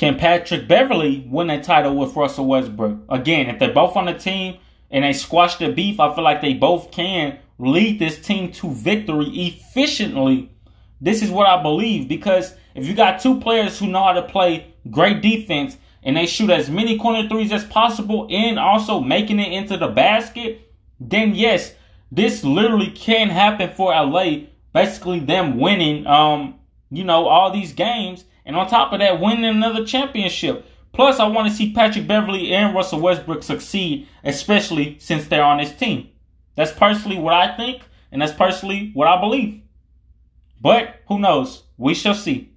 Can Patrick Beverley win a title with Russell Westbrook? Again, if they're both on the team and they squash the beef, I feel like they both can lead this team to victory efficiently. This is what I believe because if you got two players who know how to play great defense and they shoot as many corner threes as possible and also making it into the basket, then yes, this literally can happen for LA. Basically, them winning, um, you know, all these games, and on top of that, winning another championship. Plus, I want to see Patrick Beverley and Russell Westbrook succeed, especially since they're on this team. That's personally what I think, and that's personally what I believe. But who knows? We shall see.